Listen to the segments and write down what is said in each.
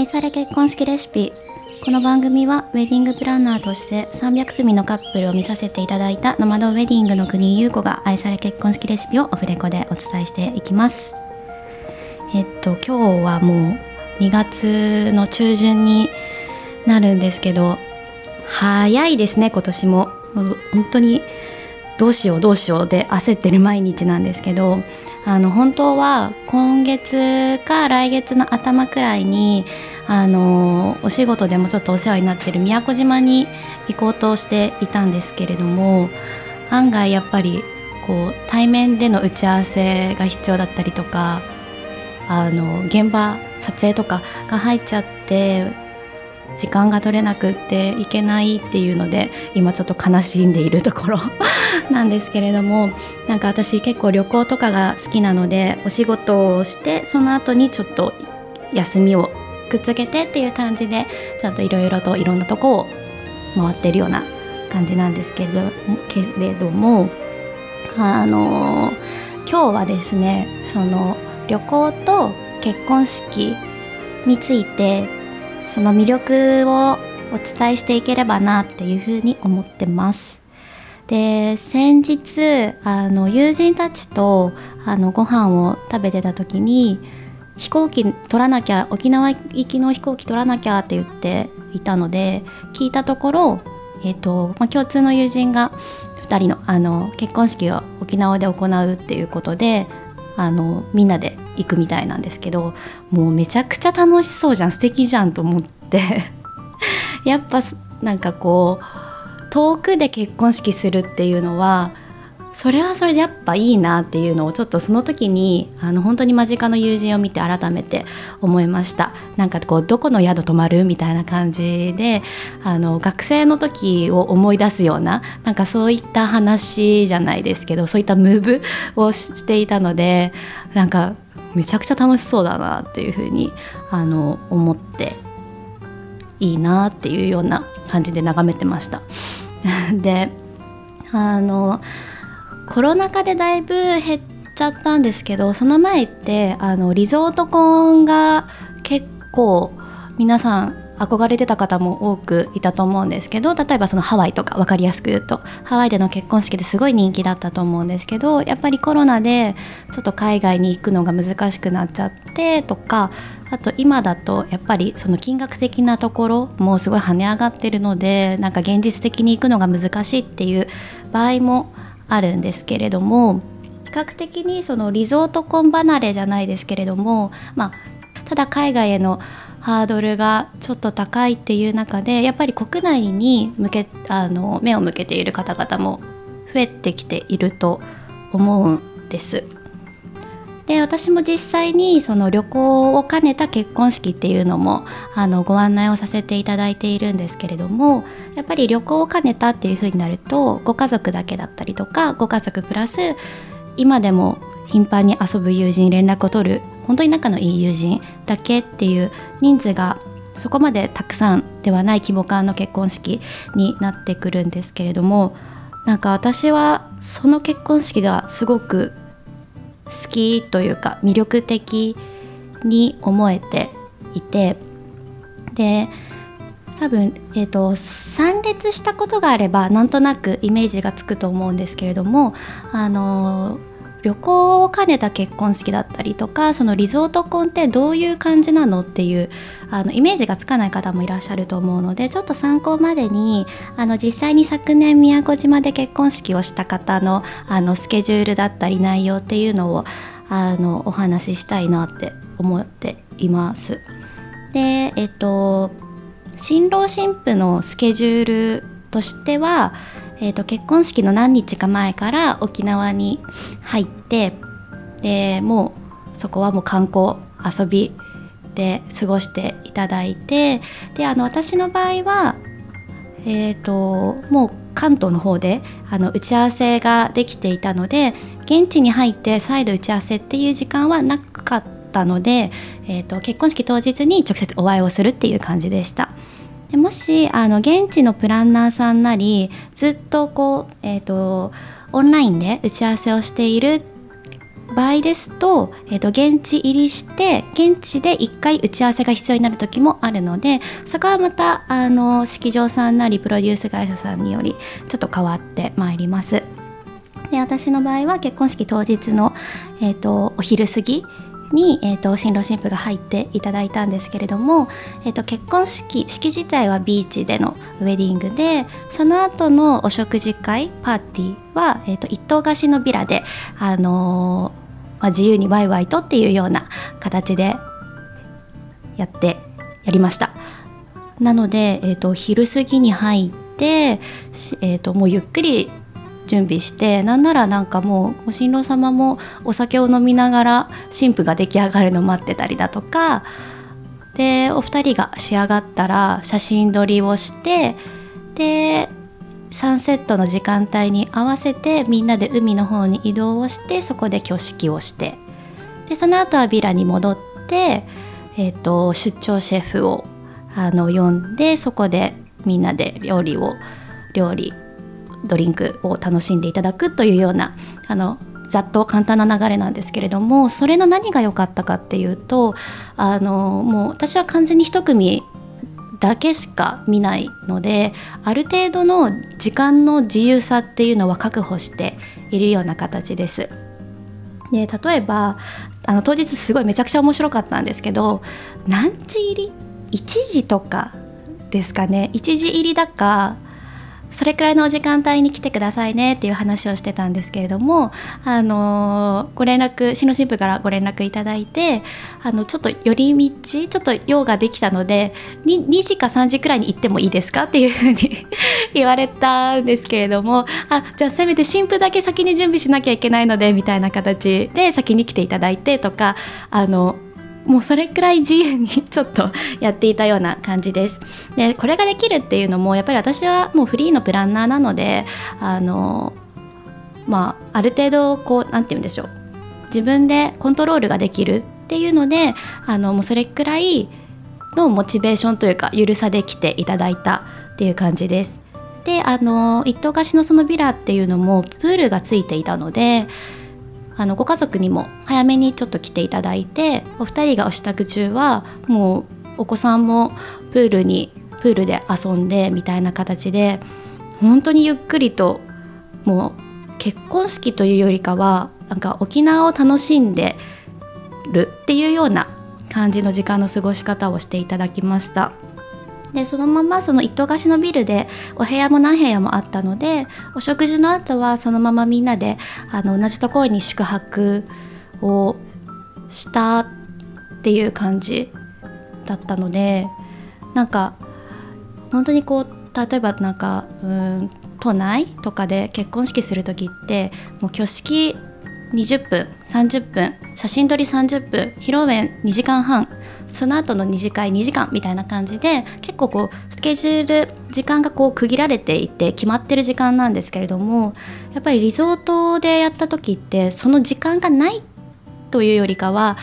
愛され結婚式レシピ。この番組はウェディングプランナーとして300組のカップルを見させていただいたノマドウェディングの国優子が愛され結婚式レシピをオフレコでお伝えしていきます。えっと今日はもう2月の中旬になるんですけど早いですね今年も。本当にどうしようどうしようで焦ってる毎日なんですけどあの本当は今月か来月の頭くらいにあのお仕事でもちょっとお世話になってる宮古島に行こうとしていたんですけれども案外やっぱりこう対面での打ち合わせが必要だったりとかあの現場撮影とかが入っちゃって時間が取れなくっていけないっていうので今ちょっと悲しんでいるところ なんですけれどもなんか私結構旅行とかが好きなのでお仕事をしてその後にちょっと休みをくっつけてっていう感じでちゃんといろいろといろんなとこを回ってるような感じなんですけれどけれどもあの今日はですねその旅行と結婚式についてその魅力をお伝えしていければなっていうふうに思ってます。で先日あの友人たちとあのご飯を食べてた時に飛行機取らなきゃ沖縄行きの飛行機取らなきゃって言っていたので聞いたところ、えーとまあ、共通の友人が2人のあの結婚式を沖縄で行うっていうことであのみんなで行くみたいなんですけどもうめちゃくちゃ楽しそうじゃん素敵じゃんと思って。やっぱなんかこう遠くで結婚式するっていうのはそれはそれでやっぱいいなっていうのをちょっとその時にあの本当に間近の友人を見て改めて思いましたなんかこうどこの宿泊まるみたいな感じであの学生の時を思い出すようななんかそういった話じゃないですけどそういったムーブをしていたのでなんかめちゃくちゃ楽しそうだなっていうふうにあの思っていいなっていうような感じで眺めてました。であのコロナ禍でだいぶ減っちゃったんですけどその前ってあのリゾート婚が結構皆さん憧れてた方も多くいたと思うんですけど例えばそのハワイとか分かりやすく言うとハワイでの結婚式ですごい人気だったと思うんですけどやっぱりコロナでちょっと海外に行くのが難しくなっちゃってとかあと今だとやっぱりその金額的なところもすごい跳ね上がってるのでなんか現実的に行くのが難しいっていう場合もあるんですけれども比較的にそのリゾート婚離れじゃないですけれども、まあ、ただ海外へのハードルがちょっと高いっていう中でやっぱり国内に向けあの目を向けている方々も増えてきていると思うんです。で私も実際にその旅行を兼ねた結婚式っていうのもあのご案内をさせていただいているんですけれどもやっぱり旅行を兼ねたっていう風になるとご家族だけだったりとかご家族プラス今でも頻繁に遊ぶ友人連絡を取る本当に仲のいい友人だけっていう人数がそこまでたくさんではない規模感の結婚式になってくるんですけれどもなんか私はその結婚式がすごく好きというか魅力的に思えていてで多分、えーと、参列したことがあればなんとなくイメージがつくと思うんですけれどもあの旅行を兼ねた結婚式だったりとかそのリゾート婚ってどういう感じなのっていうあのイメージがつかない方もいらっしゃると思うのでちょっと参考までにあの実際に昨年宮古島で結婚式をした方のあのスケジュールだったり内容っていうのをあのお話ししたいなって思っています。でえっと新郎新婦のスケジュールとしてはえーと、結婚式の何日か前から沖縄に入ってでもうそこはもう観光遊びで過ごしていただいてであの私の場合は、えーと、もう関東の方であの打ち合わせができていたので現地に入って再度打ち合わせっていう時間はなかったので、えーと結婚式当日に直接お会いをするっていう感じでした。でもしあの現地のプランナーさんなりずっとこう、えーと、オンラインで打ち合わせをしている場合ですと,、えー、と現地入りして現地で1回打ち合わせが必要になる時もあるのでそこはまたあの式場さんなりプロデュース会社さんによりちょっと変わってまいります。で私の場合は結婚式当日の、えーと、お昼過ぎに、えーと、新郎新婦が入っていただいたんですけれども、えーと、結婚式式自体はビーチでのウェディングでその後のお食事会パーティーは、えー、と一棟貸しのビラで、あのー、まあ、自由にワイワイとっていうような形でやってやりました。なので、えー、と昼過ぎに入って、えー、ともうゆっくり準備してなんならなんかもうご新郎様もお酒を飲みながら新婦が出来上がるの待ってたりだとかでお二人が仕上がったら写真撮りをしてでサンセットの時間帯に合わせてみんなで海の方に移動をしてそこで挙式をしてでその後はビラに戻って、えーと、出張シェフをあの呼んでそこでみんなで料理を料理ドリンクを楽しんでいただくというようなあのざっと簡単な流れなんですけれどもそれの何が良かったかっていうとあのもう私は完全に一組だけしか見ないのである程度の時間の自由さっていうのは確保しているような形です。で例えばあの当日すごいめちゃくちゃ面白かったんですけど何時入り？1時とかですかね1時入りだかそれくらいのお時間帯に来てくださいねっていう話をしてたんですけれども、あのご連絡新郎新婦からご連絡いただいてあのちょっと寄り道ちょっと用ができたので 2, 2時か3時くらいに行ってもいいですかっていうふうに 言われたんですけれどもあじゃあせめて新婦だけ先に準備しなきゃいけないのでみたいな形で先に来ていただいてとかあのもうそれくらい自由にちょっとやっていたような感じです。でこれができるっていうのもやっぱり私はもうフリーのプランナーなのであのまあある程度こう何て言うんでしょう自分でコントロールができるっていうのであのもうそれくらいのモチベーションというか緩さで来ていただいたっていう感じです。であの一棟貸しのそのビラっていうのもプールがついていたのであのご家族にも早めにちょっと来ていただいてお二人がお支度中はもうお子さんもプールにプールで遊んでみたいな形で本当にゆっくりともう結婚式というよりかはなんか沖縄を楽しんでるっていうような感じの時間の過ごし方をしていただきました。でそのままその一棟貸しのビルでお部屋も何部屋もあったのでお食事の後はそのままみんなであの同じところに宿泊をしたっていう感じだったのでなんか本当にこう例えばなんかうん都内とかで結婚式する時ってもう挙式20分30分写真撮り30分披露宴2時間半その後の2次会2時間みたいな感じで結構こうスケジュール時間がこう区切られていて決まってる時間なんですけれどもやっぱりリゾートでやった時ってその時間がないというよりかは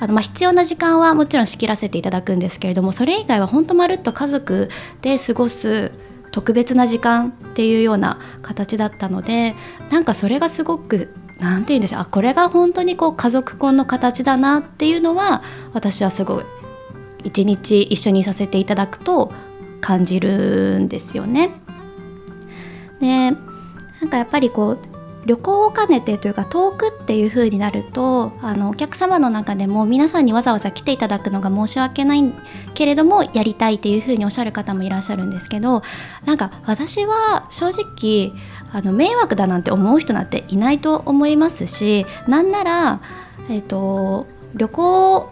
あのまあ必要な時間はもちろん仕切らせていただくんですけれどもそれ以外は本当まるっと家族で過ごす特別な時間っていうような形だったのでなんかそれがすごく何て言うんでしょうあこれが本当にこう家族婚の形だなっていうのは私はすごい一日一緒にさせていただくと感じるんですよね。でなんかやっぱりこう旅行を兼ねてというか遠くっていう風になるとあのお客様の中でも皆さんにわざわざ来ていただくのが申し訳ないけれどもやりたいっていう風におっしゃる方もいらっしゃるんですけどなんか私は正直あの迷惑だなんて思う人なんていないと思いますしなんなら、えーと、旅行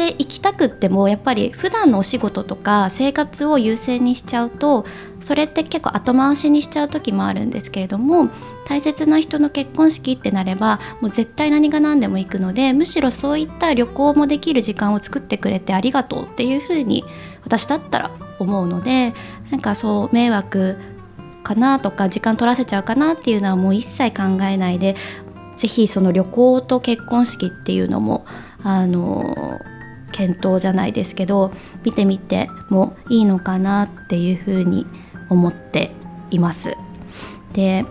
で行きたくってもやっぱり普段のお仕事とか生活を優先にしちゃうとそれって結構後回しにしちゃう時もあるんですけれども大切な人の結婚式ってなればもう絶対何が何でも行くのでむしろそういった旅行もできる時間を作ってくれてありがとうっていうふうに私だったら思うのでなんかそう迷惑かなとか時間取らせちゃうかなっていうのはもう一切考えないで是非その旅行と結婚式っていうのもあの検討じゃないですけど見てみてもいいのかなっていうふうに思っています。で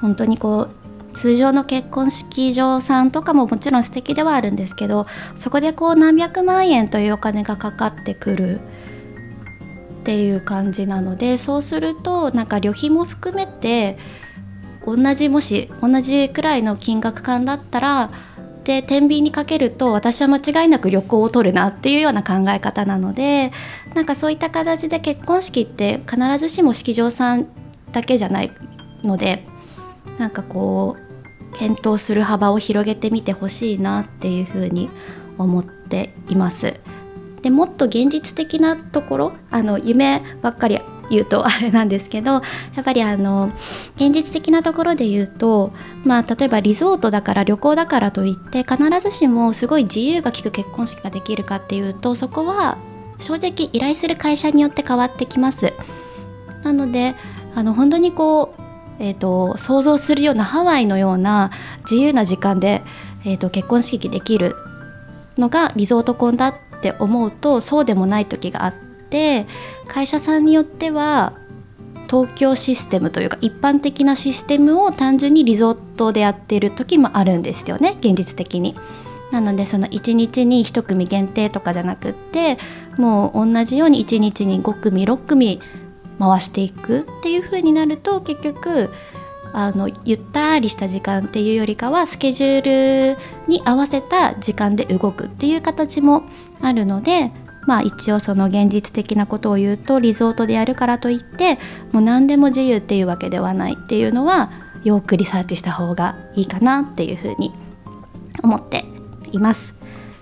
本当にこう通常の結婚式場さんとかももちろん素敵ではあるんですけどそこでこう何百万円というお金がかかってくるっていう感じなのでそうするとなんか旅費も含めて同じもし同じくらいの金額感だったらで天秤にかけると私は間違いなく旅行を取るなっていうような考え方なのでなんかそういった形で結婚式って必ずしも式場さんだけじゃないのでなんかこう検討する幅を広げてみてほしいなっていうふうに思っています。でもっと現実的なところあの夢ばっかり言うとあれなんですけどやっぱりあの現実的なところで言うと、まあ、例えばリゾートだから旅行だからといって必ずしもすごい自由が利く結婚式ができるかっていうとそこは正直依頼する会社によって変わってきます。なのであの本当にこう、えーと、想像するようなハワイのような自由な時間で、えーと結婚式できるのがリゾート婚だって思うとそうでもない時があって会社さんによっては東京システムというか一般的なシステムを単純にリゾートでやっている時もあるんですよね現実的に。なのでその1日に1組限定とかじゃなくってもう同じように1日に5組6組回していくっていう風になると結局あのゆったりした時間っていうよりかはスケジュールに合わせた時間で動くっていう形もあるのでまあ一応その現実的なことを言うとリゾートでやるからといってもう何でも自由っていうわけではないっていうのはよくリサーチした方がいいかなっていうふうに思っています。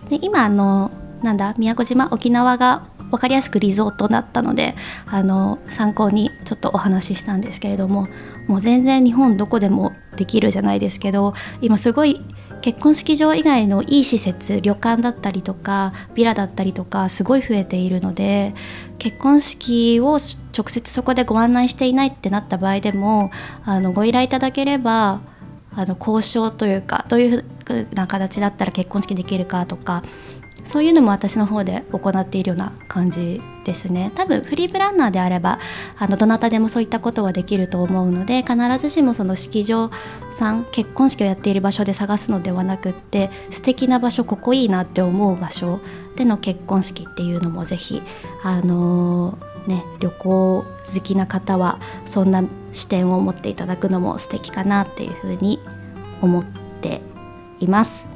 で今あのなんだ宮古島沖縄が分かりやすくリゾートだったのであの参考にちょっとお話ししたんですけれどももう全然日本どこでもできるじゃないですけど今すごい結婚式場以外のいい施設旅館だったりとかビラだったりとかすごい増えているので結婚式を直接そこでご案内していないってなった場合でもあのご依頼いただければあの交渉というかどういうふうな形だったら結婚式できるかとかそういうのも私の方で行っているような感じですね多分フリープランナーであればあのどなたでもそういったことはできると思うので必ずしもその式場さん結婚式をやっている場所で探すのではなくって素敵な場所ここいいなって思う場所での結婚式っていうのもぜひあのー、ね旅行好きな方はそんな視点を持っていただくのも素敵かなっていうふうに思っています。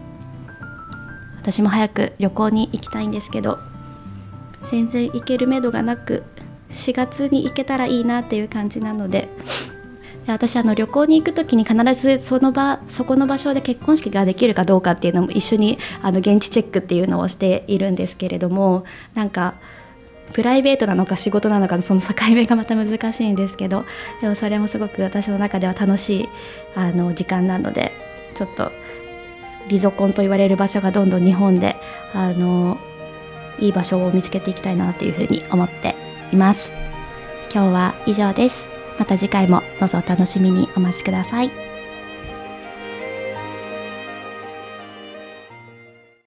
私も早く旅行に行きたいんですけど全然行けるめどがなく4月に行けたらいいなっていう感じなので私あの旅行に行く時に必ずその場そこの場所で結婚式ができるかどうかっていうのも一緒にあの現地チェックっていうのをしているんですけれどもなんかプライベートなのか仕事なのかのその境目がまた難しいんですけどでもそれもすごく私の中では楽しいあの時間なのでちょっとリゾコンと言われる場所がどんどん日本であのいい場所を見つけていきたいなというふうに思っています。今日は以上です。また次回もどうぞお楽しみにお待ちください。